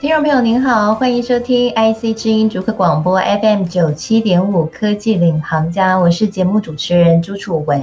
听众朋友您好，欢迎收听 IC 之音竹科广播 FM 九七点五科技领航家，我是节目主持人朱楚文。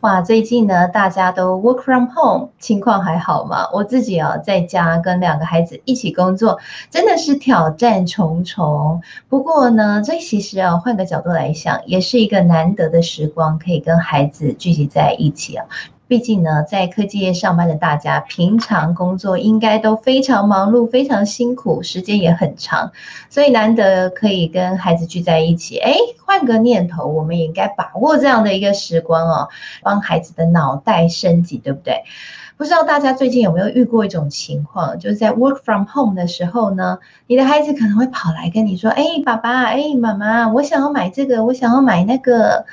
哇，最近呢，大家都 work from home，情况还好吗？我自己啊，在家跟两个孩子一起工作，真的是挑战重重。不过呢，这其实啊，换个角度来想，也是一个难得的时光，可以跟孩子聚集在一起啊。毕竟呢，在科技业上班的大家，平常工作应该都非常忙碌、非常辛苦，时间也很长，所以难得可以跟孩子聚在一起。哎，换个念头，我们也应该把握这样的一个时光哦，帮孩子的脑袋升级，对不对？不知道大家最近有没有遇过一种情况，就是在 work from home 的时候呢，你的孩子可能会跑来跟你说：“哎，爸爸，哎，妈妈，我想要买这个，我想要买那个。”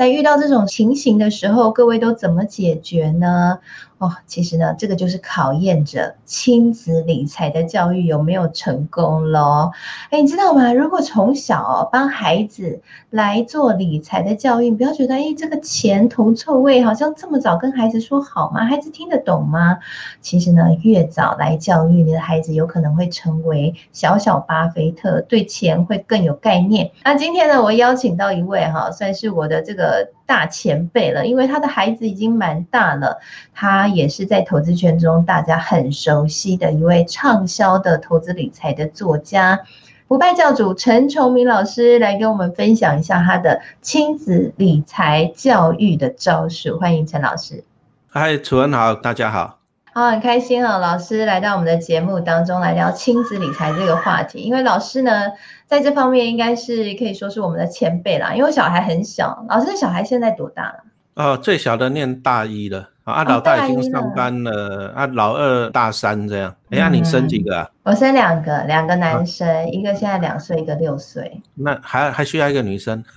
在遇到这种情形的时候，各位都怎么解决呢？哦，其实呢，这个就是考验着亲子理财的教育有没有成功咯。哎，你知道吗？如果从小哦帮孩子来做理财的教育，不要觉得哎，这个钱头臭味，好像这么早跟孩子说好吗？孩子听得懂吗？其实呢，越早来教育你的孩子，有可能会成为小小巴菲特，对钱会更有概念。那今天呢，我邀请到一位哈，算是我的这个大前辈了，因为他的孩子已经蛮大了，他。也是在投资圈中大家很熟悉的一位畅销的投资理财的作家，不败教主陈崇明老师来跟我们分享一下他的亲子理财教育的招数。欢迎陈老师。嗨，楚文好，大家好。好，很开心啊，老师来到我们的节目当中来聊亲子理财这个话题。因为老师呢，在这方面应该是可以说是我们的前辈啦。因为小孩很小，老师的小孩现在多大了？哦，最小的念大一了。啊，老大已经上班了，哦、啊，老二大三这样。哎、嗯、呀，你生几个啊？我生两个，两个男生，啊、一个现在两岁，一个六岁。那还还需要一个女生？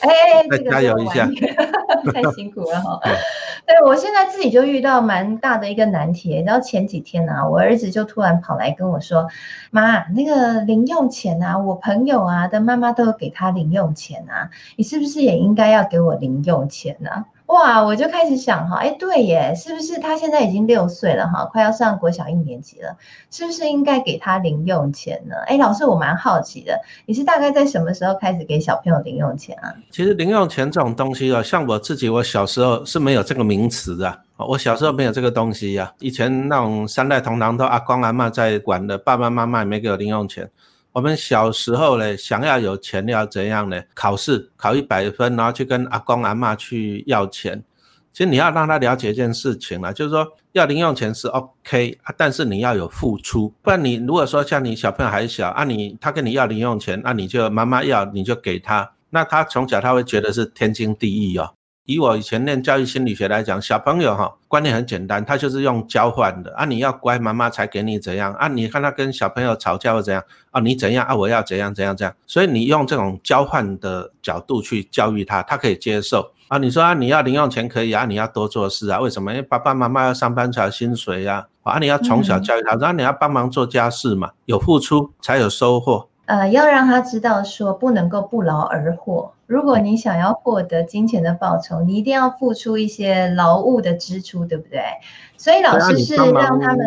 哎、加油一下，太辛苦了哈。对，我现在自己就遇到蛮大的一个难题。然后前几天啊，我儿子就突然跑来跟我说：“妈，那个零用钱啊，我朋友啊的妈妈都有给他零用钱啊，你是不是也应该要给我零用钱呢、啊？”哇，我就开始想哈，哎，对耶，是不是他现在已经六岁了哈，快要上国小一年级了，是不是应该给他零用钱呢？哎，老师，我蛮好奇的，你是大概在什么时候开始给小朋友零用钱啊？其实零用钱这种东西哦，像我自己，我小时候是没有这个名词的，我小时候没有这个东西呀，以前那种三代同堂都阿公阿嬷在管的，爸爸妈妈也没给我零用钱。我们小时候呢，想要有钱要怎样呢？考试考一百分，然后去跟阿公阿嬷去要钱。其实你要让他了解一件事情啦，就是说要零用钱是 OK，但是你要有付出，不然你如果说像你小朋友还小啊你，你他跟你要零用钱，那你就妈妈要你就给他，那他从小他会觉得是天经地义哦。以我以前念教育心理学来讲，小朋友哈观念很简单，他就是用交换的啊，你要乖，妈妈才给你怎样啊？你看他跟小朋友吵架或怎样啊？你怎样啊？我要怎样怎样怎样？所以你用这种交换的角度去教育他，他可以接受啊。你说啊，你要零用钱可以啊，你要多做事啊？为什么？因为爸爸妈妈要上班才有薪水呀啊！你要从小教育他，然后你要帮忙做家事嘛，有付出才有收获。呃，要让他知道说不能够不劳而获。如果你想要获得金钱的报酬，你一定要付出一些劳务的支出，对不对？所以老师是让他们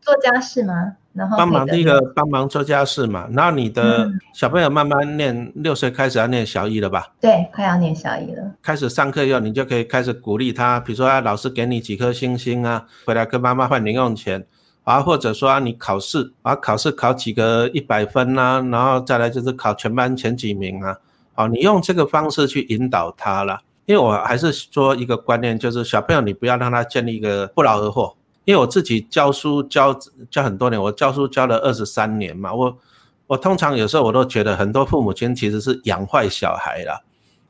做家事吗？然后帮忙第一个帮忙做家事嘛。然后你的小朋友慢慢念，六岁开始要念小一了吧？对，快要念小一了。开始上课以后，你就可以开始鼓励他，比如说啊，老师给你几颗星星啊，回来跟妈妈换零用钱。啊，或者说啊，你考试啊，考试考几个一百分呐、然后再来就是考全班前几名啊，好，你用这个方式去引导他了。因为我还是说一个观念，就是小朋友你不要让他建立一个不劳而获。因为我自己教书教教很多年，我教书教了二十三年嘛，我我通常有时候我都觉得很多父母亲其实是养坏小孩了，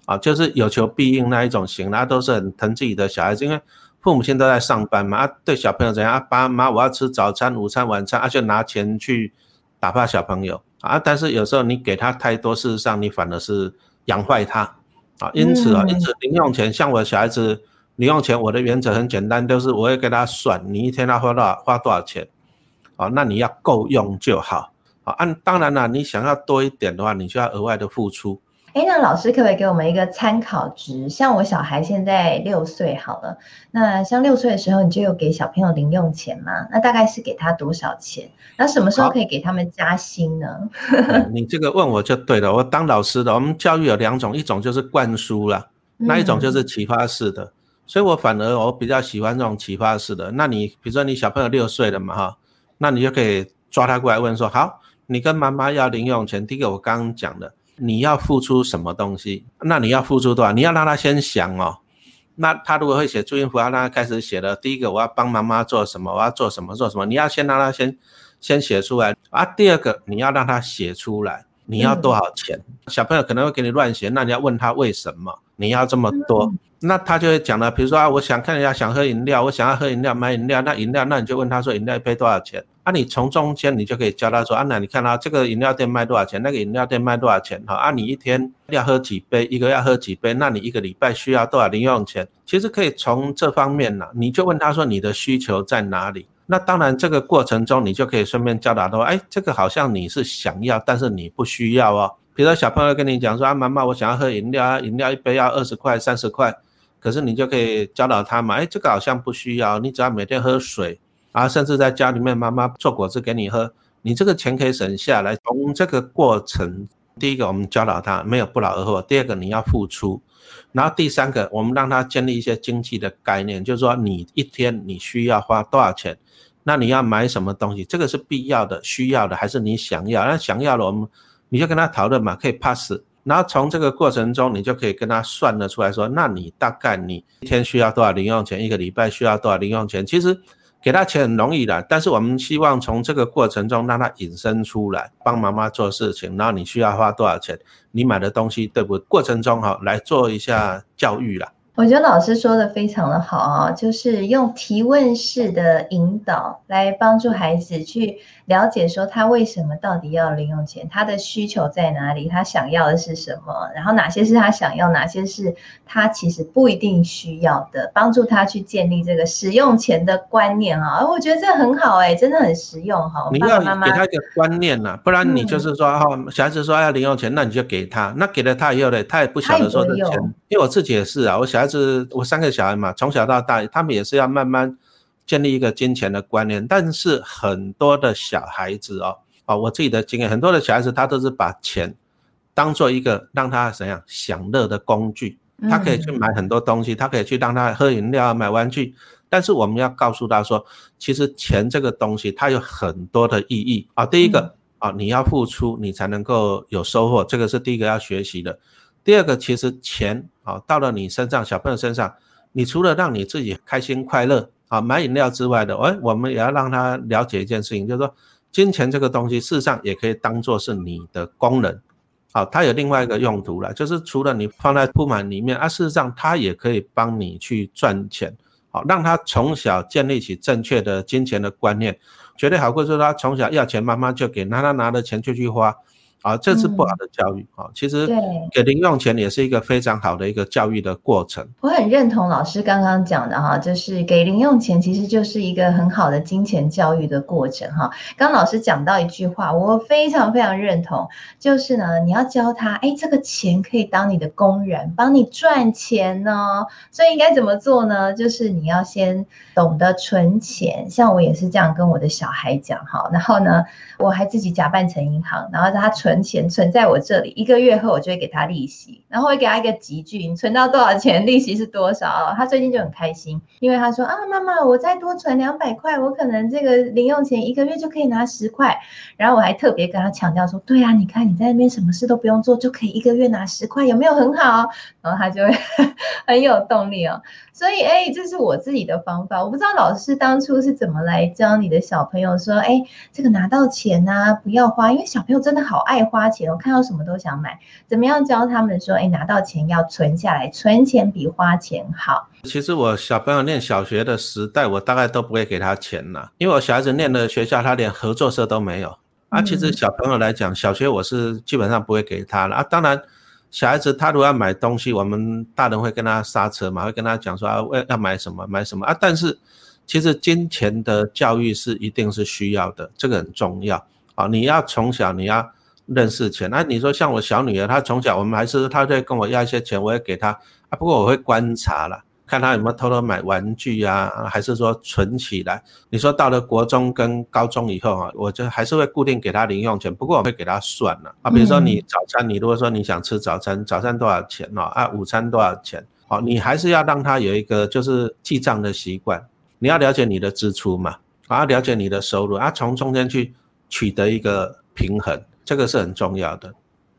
啊，就是有求必应那一种型，那都是很疼自己的小孩子，因为。父母亲都在上班嘛，啊，对小朋友怎样啊？爸妈，我要吃早餐、午餐、晚餐，啊，就拿钱去打发小朋友啊。但是有时候你给他太多，事实上你反而是养坏他啊。因此啊，因此零用钱，像我小孩子零用钱，我的原则很简单，就是我会给他算，你一天要花多少，花多少钱，啊，那你要够用就好好，按当然了，你想要多一点的话，你就要额外的付出。哎，那老师可不可以给我们一个参考值？像我小孩现在六岁好了，那像六岁的时候，你就有给小朋友零用钱吗？那大概是给他多少钱？那什么时候可以给他们加薪呢？你这个问我就对了。我当老师的，我们教育有两种，一种就是灌输了，那一种就是启发式的。嗯、所以我反而我比较喜欢这种启发式的。那你比如说你小朋友六岁了嘛哈，那你就可以抓他过来问说：好，你跟妈妈要零用钱。第一个我刚刚讲的。你要付出什么东西？那你要付出多少？你要让他先想哦。那他如果会写注音符，要让他开始写了。第一个，我要帮妈妈做什么？我要做什么？做什么？你要先让他先先写出来啊。第二个，你要让他写出来，你要多少钱？小朋友可能会给你乱写，那你要问他为什么你要这么多？那他就会讲了，比如说啊，我想看一下，想喝饮料，我想要喝饮料，买饮料。那饮料，那你就问他说，饮料一杯多少钱？啊，你从中间你就可以教他说，啊，那你看啊，这个饮料店卖多少钱？那个饮料店卖多少钱？好，啊，你一天要喝几杯？一个要喝几杯？那你一个礼拜需要多少零用钱？其实可以从这方面呢，你就问他说你的需求在哪里？那当然这个过程中你就可以顺便教导他说，哎，这个好像你是想要，但是你不需要哦。比如说小朋友跟你讲说，啊，妈妈，我想要喝饮料啊，饮料一杯要二十块、三十块，可是你就可以教导他嘛，哎，这个好像不需要，你只要每天喝水。啊，甚至在家里面，妈妈做果汁给你喝，你这个钱可以省下来。从这个过程，第一个我们教导他没有不劳而获；第二个你要付出，然后第三个我们让他建立一些经济的概念，就是说你一天你需要花多少钱，那你要买什么东西，这个是必要的、需要的还是你想要？那想要的我们你就跟他讨论嘛，可以 pass。然后从这个过程中，你就可以跟他算得出来说，那你大概你一天需要多少零用钱，一个礼拜需要多少零用钱？其实。给他钱很容易的，但是我们希望从这个过程中让他引申出来，帮妈妈做事情，然后你需要花多少钱，你买的东西对不对？过程中哈，来做一下教育啦。我觉得老师说的非常的好啊，就是用提问式的引导来帮助孩子去了解说他为什么到底要零用钱，他的需求在哪里，他想要的是什么，然后哪些是他想要，哪些是他其实不一定需要的，帮助他去建立这个使用钱的观念啊。我觉得这很好哎，真的很实用哈。你要给他一个观念呐，不然你就是说哈，小孩子说要零用钱，那你就给他，那给了他以后呢，他也不晓得说这钱，因为我自己也是啊，我小孩。子我三个小孩嘛，从小到大，他们也是要慢慢建立一个金钱的观念。但是很多的小孩子哦，哦，我自己的经验，很多的小孩子他都是把钱当做一个让他怎样享乐的工具，他可以去买很多东西，他可以去让他喝饮料、买玩具。但是我们要告诉他说，其实钱这个东西它有很多的意义啊。第一个啊，你要付出，你才能够有收获，这个是第一个要学习的。第二个，其实钱啊，到了你身上，小朋友身上，你除了让你自己开心快乐啊，买饮料之外的，哎，我们也要让他了解一件事情，就是说，金钱这个东西，事实上也可以当做是你的功能，好，它有另外一个用途了，就是除了你放在扑满里面啊，事实上它也可以帮你去赚钱，好，让他从小建立起正确的金钱的观念，绝对好过说他从小要钱，妈妈就给，拿他拿了钱就去花。啊，这是不好的教育啊！其实给零用钱也是一个非常好的一个教育的过程。我很认同老师刚刚讲的哈，就是给零用钱其实就是一个很好的金钱教育的过程哈。刚刚老师讲到一句话，我非常非常认同，就是呢，你要教他，哎，这个钱可以当你的工人，帮你赚钱呢。所以应该怎么做呢？就是你要先懂得存钱，像我也是这样跟我的小孩讲哈。然后呢，我还自己假扮成银行，然后让他存。存钱存在我这里，一个月后我就会给他利息，然后会给他一个集聚，你存到多少钱，利息是多少。他最近就很开心，因为他说啊，妈妈，我再多存两百块，我可能这个零用钱一个月就可以拿十块。然后我还特别跟他强调说，对啊，你看你在那边什么事都不用做，就可以一个月拿十块，有没有很好？然后他就会 很有动力哦。所以，哎，这是我自己的方法。我不知道老师当初是怎么来教你的小朋友说，哎，这个拿到钱啊，不要花，因为小朋友真的好爱花钱，我看到什么都想买。怎么样教他们说，哎，拿到钱要存下来，存钱比花钱好。其实我小朋友念小学的时代，我大概都不会给他钱了，因为我小孩子念的学校，他连合作社都没有。啊，其实小朋友来讲，小学我是基本上不会给他了啊，当然。小孩子他如果要买东西，我们大人会跟他刹车嘛，会跟他讲说啊，要要买什么买什么啊。但是其实金钱的教育是一定是需要的，这个很重要啊，你要从小你要认识钱。那你说像我小女儿，她从小我们还是她在跟我要一些钱，我也给她啊。不过我会观察了。看她有没有偷偷买玩具啊，还是说存起来？你说到了国中跟高中以后啊，我就还是会固定给她零用钱，不过我会给她算了啊。比如说你早餐，你如果说你想吃早餐，早餐多少钱哦？啊，午餐多少钱？好，你还是要让她有一个就是记账的习惯。你要了解你的支出嘛，啊，了解你的收入啊，从中间去取得一个平衡，这个是很重要的。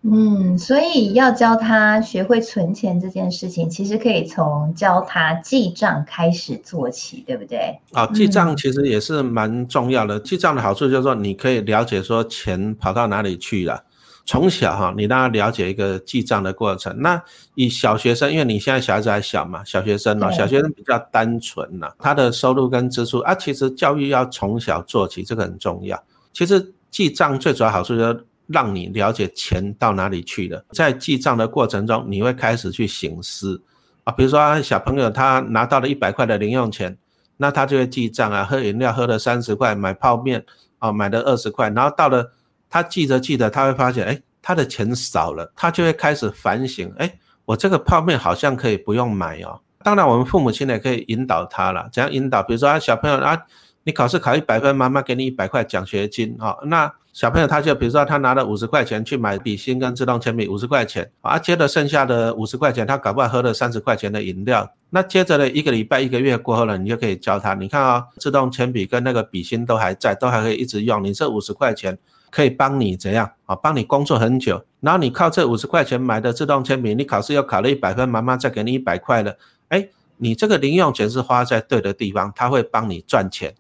嗯，所以要教他学会存钱这件事情，其实可以从教他记账开始做起，对不对？啊、哦，记账其实也是蛮重要的。嗯、记账的好处就是说，你可以了解说钱跑到哪里去了。从小哈，你让他了解一个记账的过程。那以小学生，因为你现在小孩子还小嘛，小学生哦，小学生比较单纯呐，他的收入跟支出啊，其实教育要从小做起，这个很重要。其实记账最主要好处就是。让你了解钱到哪里去了，在记账的过程中，你会开始去省思啊，比如说小朋友他拿到了一百块的零用钱，那他就会记账啊，喝饮料喝了三十块，买泡面啊买了二十块，然后到了他记着记着，他会发现哎，他的钱少了，他就会开始反省，哎，我这个泡面好像可以不用买哦。当然，我们父母亲也可以引导他了，怎样引导？比如说啊，小朋友啊，你考试考一百分，妈妈给你一百块奖学金啊，那。小朋友他就比如说他拿了五十块钱去买笔芯跟自动铅笔，五十块钱啊，接着剩下的五十块钱，他搞不好喝了三十块钱的饮料。那接着呢，一个礼拜一个月过后了，你就可以教他，你看啊，自动铅笔跟那个笔芯都还在，都还可以一直用。你这五十块钱可以帮你怎样啊？帮你工作很久。然后你靠这五十块钱买的自动铅笔，你考试又考了一百分，妈妈再给你一百块了。哎，你这个零用钱是花在对的地方，他会帮你赚钱。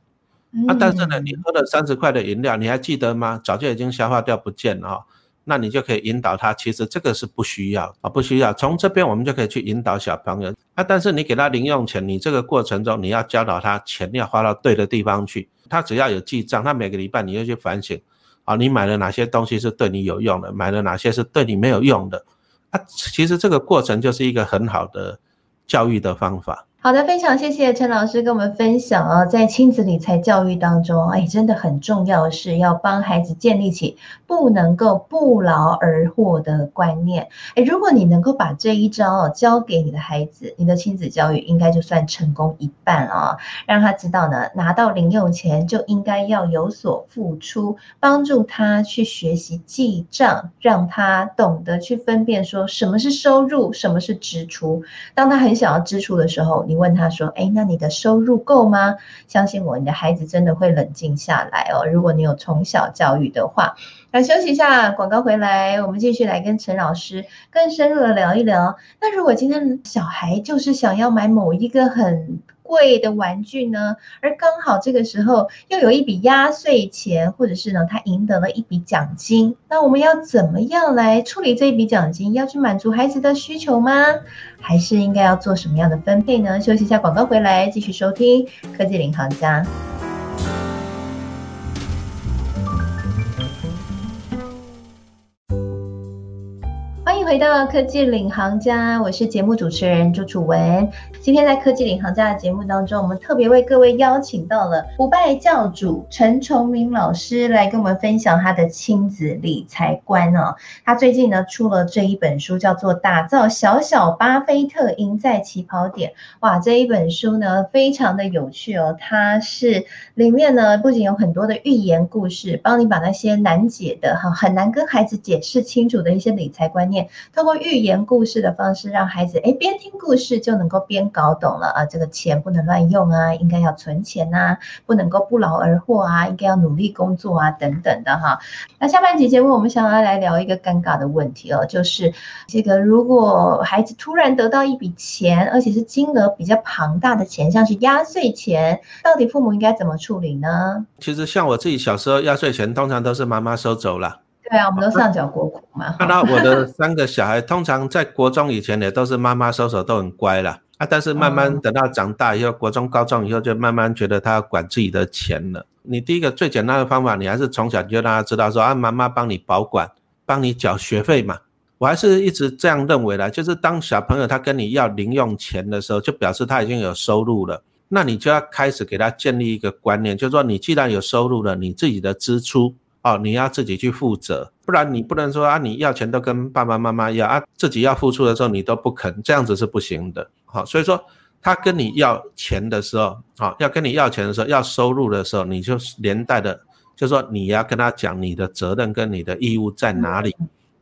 啊，但是呢，你喝了三十块的饮料，你还记得吗？早就已经消化掉不见了，哦，那你就可以引导他，其实这个是不需要啊，不需要。从这边我们就可以去引导小朋友啊，但是你给他零用钱，你这个过程中你要教导他钱要花到对的地方去，他只要有记账，他每个礼拜你就去反省啊，你买了哪些东西是对你有用的，买了哪些是对你没有用的啊，其实这个过程就是一个很好的教育的方法。好的，非常谢谢陈老师跟我们分享啊，在亲子理财教育当中，哎，真的很重要的是要帮孩子建立起不能够不劳而获的观念。哎，如果你能够把这一招教给你的孩子，你的亲子教育应该就算成功一半啊，让他知道呢，拿到零用钱就应该要有所付出，帮助他去学习记账，让他懂得去分辨说什么是收入，什么是支出。当他很想要支出的时候，你问他说：“哎，那你的收入够吗？”相信我，你的孩子真的会冷静下来哦。如果你有从小教育的话，那休息一下，广告回来，我们继续来跟陈老师更深入的聊一聊。那如果今天小孩就是想要买某一个很贵的玩具呢，而刚好这个时候又有一笔压岁钱，或者是呢，他赢得了一笔奖金，那我们要怎么样来处理这一笔奖金？要去满足孩子的需求吗？还是应该要做什么样的分配呢？休息一下，广告回来继续收听科技领航家。回到科技领航家，我是节目主持人朱楚文。今天在科技领航家的节目当中，我们特别为各位邀请到了不败教主陈崇明老师来跟我们分享他的亲子理财观哦。他最近呢出了这一本书，叫做《打造小小巴菲特，赢在起跑点》。哇，这一本书呢非常的有趣哦。它是里面呢不仅有很多的寓言故事，帮你把那些难解的哈很难跟孩子解释清楚的一些理财观念，透过寓言故事的方式，让孩子诶边听故事就能够边。搞懂了啊，这个钱不能乱用啊，应该要存钱呐，不能够不劳而获啊，应该要努力工作啊，等等的哈。那下半集节目，我们想要来聊一个尴尬的问题哦，就是这个如果孩子突然得到一笔钱，而且是金额比较庞大的钱，像是压岁钱，到底父母应该怎么处理呢？其实像我自己小时候，压岁钱通常都是妈妈收走了。对啊，我们都上缴国库嘛。看到我的三个小孩，通常在国中以前也都是妈妈收手，都很乖啦。啊，但是慢慢等到长大以后，国中、高中以后，就慢慢觉得他要管自己的钱了。你第一个最简单的方法，你还是从小就让他知道说啊，妈妈帮你保管，帮你缴学费嘛。我还是一直这样认为的，就是当小朋友他跟你要零用钱的时候，就表示他已经有收入了。那你就要开始给他建立一个观念，就是说你既然有收入了，你自己的支出哦，你要自己去负责，不然你不能说啊，你要钱都跟爸爸妈妈要啊，自己要付出的时候你都不肯，这样子是不行的。好，所以说他跟你要钱的时候，啊，要跟你要钱的时候，要收入的时候，你就连带的，就说你要跟他讲你的责任跟你的义务在哪里，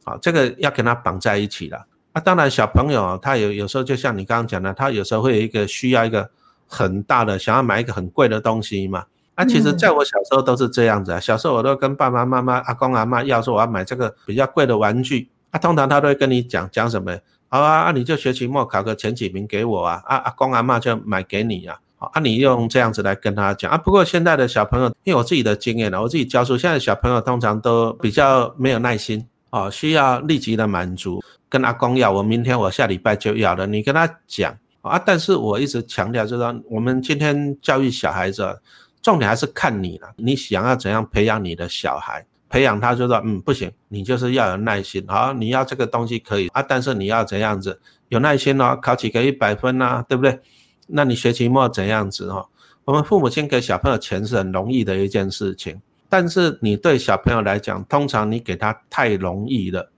啊，这个要跟他绑在一起了。啊，当然小朋友他有有时候就像你刚刚讲的，他有时候会有一个需要一个很大的，想要买一个很贵的东西嘛。啊，其实在我小时候都是这样子啊。小时候我都跟爸爸妈妈、阿公阿妈要说我要买这个比较贵的玩具啊，通常他都会跟你讲讲什么？好啊，啊你就学期末考个前几名给我啊，啊阿公阿妈就买给你啊。啊，你用这样子来跟他讲啊。不过现在的小朋友，因为我自己的经验呢，我自己教书，现在小朋友通常都比较没有耐心哦，需要立即的满足。跟阿公要，我明天我下礼拜就要了。你跟他讲啊，但是我一直强调就是说，我们今天教育小孩子。重点还是看你了，你想要怎样培养你的小孩，培养他就说，嗯，不行，你就是要有耐心，好，你要这个东西可以啊，但是你要怎样子有耐心哦，考几个一百分啊，对不对？那你学期末怎样子哦？我们父母亲给小朋友钱是很容易的一件事情，但是你对小朋友来讲，通常你给他太容易了，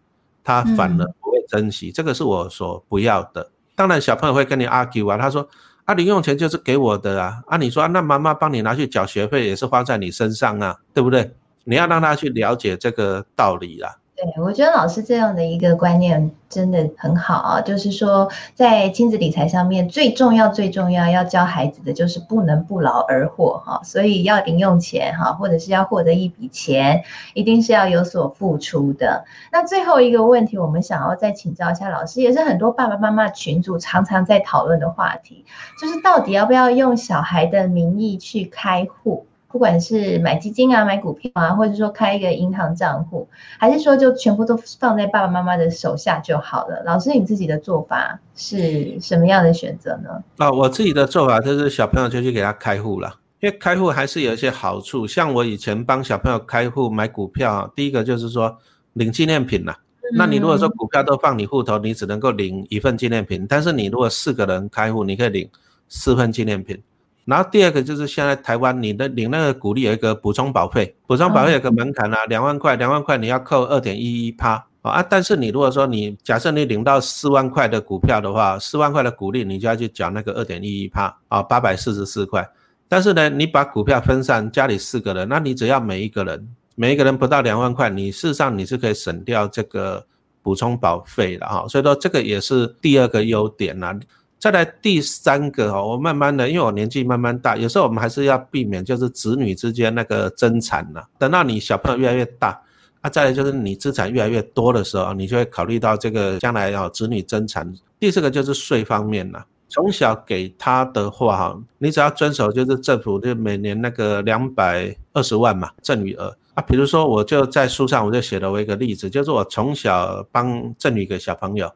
他反而不会珍惜，这个是我所不要的。当然，小朋友会跟你 argue 啊，他说。他，零用钱就是给我的啊！啊，你说、那妈妈帮你拿去缴学费也是花在你身上啊，对不对？你要让他去了解这个道理啊。对，我觉得老师这样的一个观念真的很好啊，就是说在亲子理财上面最重要、最重要要教孩子的就是不能不劳而获哈，所以要零用钱哈，或者是要获得一笔钱，一定是要有所付出的。那最后一个问题，我们想要再请教一下老师，也是很多爸爸妈妈群组常常在讨论的话题，就是到底要不要用小孩的名义去开户？不管是买基金啊、买股票啊，或者说开一个银行账户，还是说就全部都放在爸爸妈妈的手下就好了。老师，你自己的做法是什么样的选择呢？啊，我自己的做法就是小朋友就去给他开户了，因为开户还是有一些好处。像我以前帮小朋友开户买股票，第一个就是说领纪念品了。那你如果说股票都放你户头，你只能够领一份纪念品，但是你如果四个人开户，你可以领四份纪念品。然后第二个就是现在台湾你的领那个股利有一个补充保费，补充保费有个门槛啊，两万块，两万块你要扣二点一一趴啊。但是你如果说你假设你领到四万块的股票的话，四万块的股利你就要去缴那个二点一一趴啊，八百四十四块。但是呢，你把股票分散，家里四个人，那你只要每一个人每一个人不到两万块，你事实上你是可以省掉这个补充保费的哈。所以说这个也是第二个优点呐。再来第三个哦，我慢慢的，因为我年纪慢慢大，有时候我们还是要避免就是子女之间那个争产呐。等到你小朋友越来越大，啊，再来就是你资产越来越多的时候，你就会考虑到这个将来要子女争产。第四个就是税方面了，从小给他的话哈，你只要遵守就是政府就每年那个两百二十万嘛赠与额啊，比如说我就在书上我就写了我一个例子，就是我从小帮赠与给小朋友。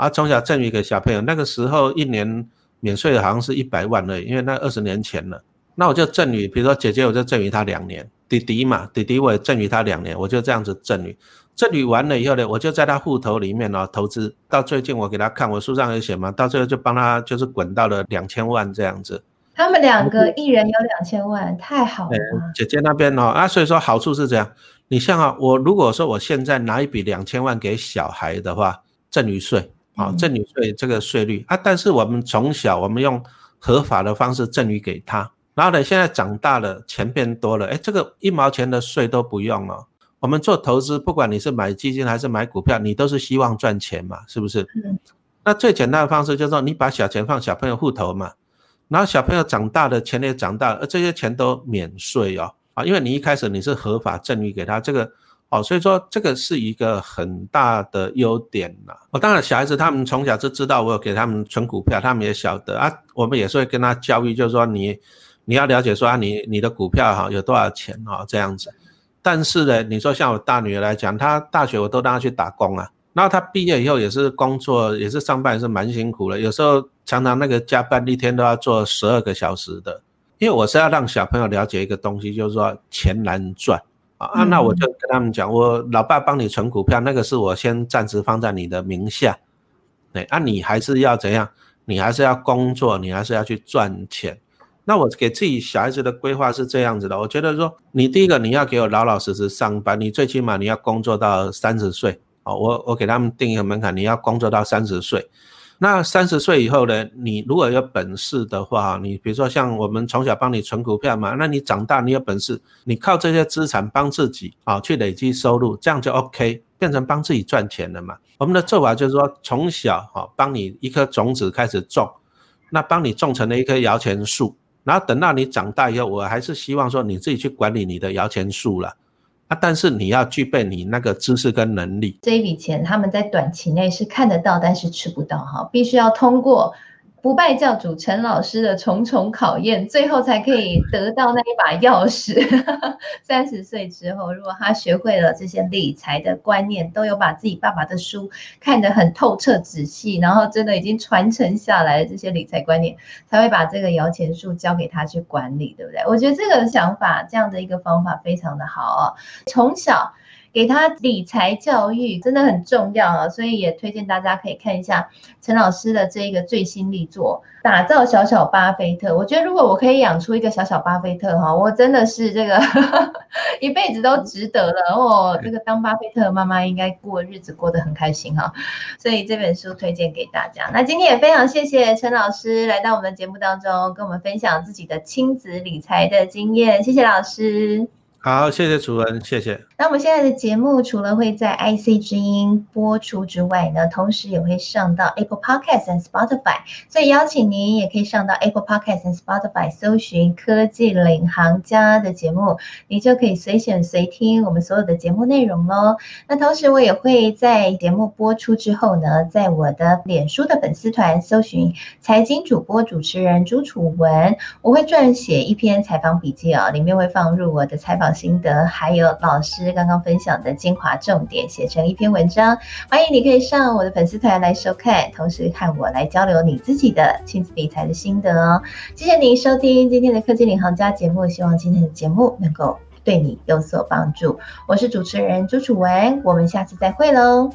啊，从小赠予给小朋友，那个时候一年免税好像是一百万而已，因为那二十年前了。那我就赠予，比如说姐姐，我就赠予她两年；弟弟嘛，弟弟我也赠予他两年，我就这样子赠予。赠予完了以后呢，我就在他户头里面呢投资。到最近我给他看，我书上有写嘛，到最后就帮他就是滚到了两千万这样子。他们两个一人有两千万，太好了。姐姐那边哦，啊，所以说好处是这样。你像啊，我如果说我现在拿一笔两千万给小孩的话，赠与税。啊，赠与税这个税率啊，但是我们从小我们用合法的方式赠与给他，然后呢，现在长大了，钱变多了，哎，这个一毛钱的税都不用了。我们做投资，不管你是买基金还是买股票，你都是希望赚钱嘛，是不是？嗯。那最简单的方式就是说，你把小钱放小朋友户头嘛，然后小朋友长大了，钱也长大了，而这些钱都免税哦，啊，因为你一开始你是合法赠与给他这个。哦，所以说这个是一个很大的优点呐。我当然小孩子他们从小就知道我有给他们存股票，他们也晓得啊。我们也是会跟他教育，就是说你你要了解说啊，你你的股票哈有多少钱啊这样子。但是呢，你说像我大女儿来讲，她大学我都让她去打工啊，然后她毕业以后也是工作，也是上班也是蛮辛苦的，有时候常常那个加班一天都要做十二个小时的。因为我是要让小朋友了解一个东西，就是说钱难赚。啊，那我就跟他们讲，我老爸帮你存股票，那个是我先暂时放在你的名下，对，啊，你还是要怎样？你还是要工作，你还是要去赚钱。那我给自己小孩子的规划是这样子的，我觉得说，你第一个你要给我老老实实上班，你最起码你要工作到三十岁，哦，我我给他们定一个门槛，你要工作到三十岁。那三十岁以后呢，你如果有本事的话，你比如说像我们从小帮你存股票嘛，那你长大你有本事，你靠这些资产帮自己啊去累积收入，这样就 OK，变成帮自己赚钱了嘛。我们的做法就是说，从小啊帮你一颗种子开始种，那帮你种成了一棵摇钱树。然后等到你长大以后，我还是希望说你自己去管理你的摇钱树了啊！但是你要具备你那个知识跟能力。这一笔钱他们在短期内是看得到，但是吃不到哈，必须要通过。不败教主陈老师的重重考验，最后才可以得到那一把钥匙。三十岁之后，如果他学会了这些理财的观念，都有把自己爸爸的书看得很透彻仔细，然后真的已经传承下来这些理财观念，才会把这个摇钱树交给他去管理，对不对？我觉得这个想法，这样的一个方法非常的好啊，从小。给他理财教育真的很重要啊，所以也推荐大家可以看一下陈老师的这一个最新力作《打造小小巴菲特》。我觉得如果我可以养出一个小小巴菲特哈，我真的是这个 一辈子都值得了哦。这个当巴菲特的妈妈应该过日子过得很开心哈，所以这本书推荐给大家。那今天也非常谢谢陈老师来到我们的节目当中，跟我们分享自己的亲子理财的经验。谢谢老师。好，谢谢主人，谢谢。那我们现在的节目除了会在 IC 之音播出之外呢，同时也会上到 Apple Podcast 和 Spotify，所以邀请您也可以上到 Apple Podcast 和 Spotify 搜寻“科技领航家”的节目，你就可以随选随听我们所有的节目内容喽。那同时我也会在节目播出之后呢，在我的脸书的粉丝团搜寻“财经主播主持人朱楚文”，我会撰写一篇采访笔记哦，里面会放入我的采访心得，还有老师刚刚分享的精华重点，写成一篇文章。欢迎你可以上我的粉丝团来收看，同时看我来交流你自己的亲子理财的心得哦。谢谢您收听今天的科技领航家节目，希望今天的节目能够对你有所帮助。我是主持人朱楚文，我们下次再会喽。